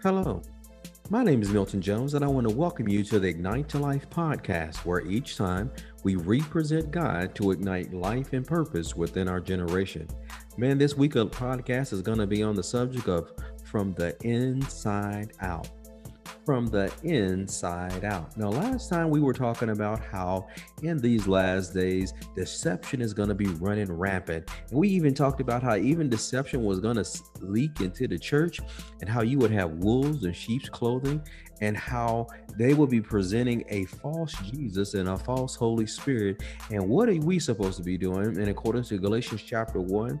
Hello, my name is Milton Jones, and I want to welcome you to the Ignite to Life podcast, where each time we represent God to ignite life and purpose within our generation. Man, this week of podcast is going to be on the subject of from the inside out from the inside out. Now, last time we were talking about how in these last days, deception is going to be running rampant. And we even talked about how even deception was going to leak into the church and how you would have wolves in sheep's clothing and how they will be presenting a false Jesus and a false Holy Spirit. And what are we supposed to be doing? And according to Galatians chapter 1,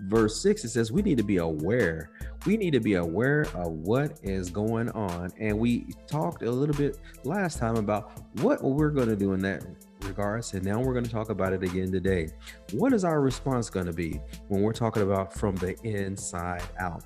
verse 6, it says we need to be aware we need to be aware of what is going on. And we talked a little bit last time about what we're going to do in that regards. And now we're going to talk about it again today. What is our response going to be when we're talking about from the inside out?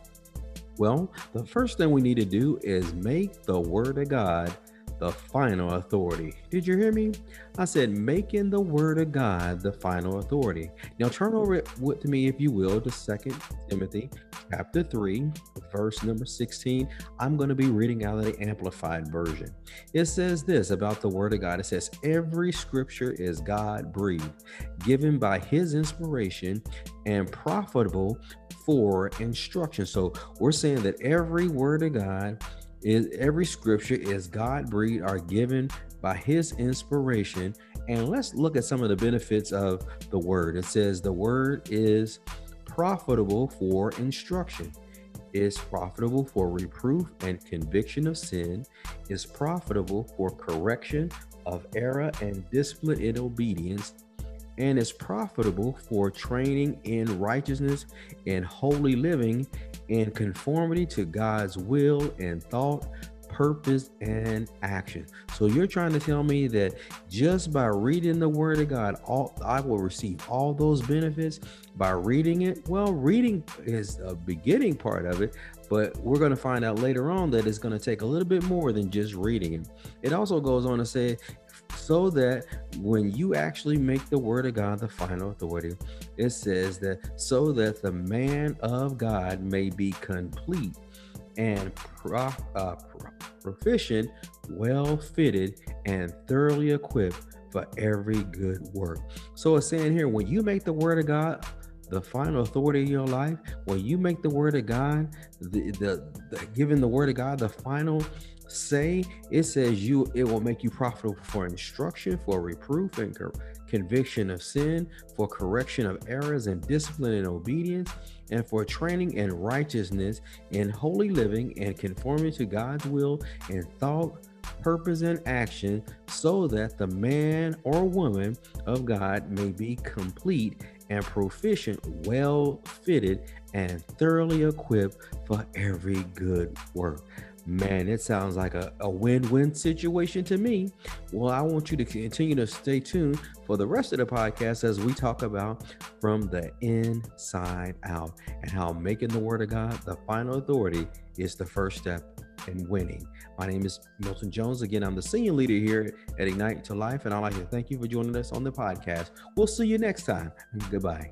Well, the first thing we need to do is make the word of God the final authority. Did you hear me? I said, making the word of God the final authority. Now turn over with me, if you will, to Second Timothy chapter 3, verse number 16. I'm going to be reading out of the Amplified Version. It says this about the word of God. It says, every scripture is God breathed, given by his inspiration and profitable for instruction. So we're saying that every word of God is every scripture is God breathed, are given by his inspiration. And let's look at some of the benefits of the word. It says the word is profitable for instruction, is profitable for reproof and conviction of sin, is profitable for correction of error and discipline in obedience, and is profitable for training in righteousness and holy living in conformity to God's will and thought, purpose, and action. So you're trying to tell me that just by reading the word of God, all I will receive all those benefits by reading it. Well, reading is a beginning part of it, but we're going to find out later on that it's going to take a little bit more than just reading it. It also goes on to say so that when you actually make the word of God the final authority, it says that so that the man of God may be complete and prof, uh, proficient, well fitted, and thoroughly equipped for every good work. So it's saying here, when you make the word of God the final authority in your life, when you make the word of God, the, the, the giving the word of God the final say, it says you it will make you profitable for instruction, for reproof and co- conviction of sin, for correction of errors and discipline and obedience, and for training in righteousness and holy living and conforming to God's will and thought, purpose, and action, so that the man or woman of God may be complete and proficient, well fitted, and thoroughly equipped for every good work. Man, it sounds like a, a win win situation to me. Well, I want you to continue to stay tuned for the rest of the podcast as we talk about from the inside out and how making the Word of God the final authority is the first step in winning. My name is Milton Jones. Again, I'm the senior leader here at Ignite to Life, and I'd like to thank you for joining us on the podcast. We'll see you next time. Goodbye.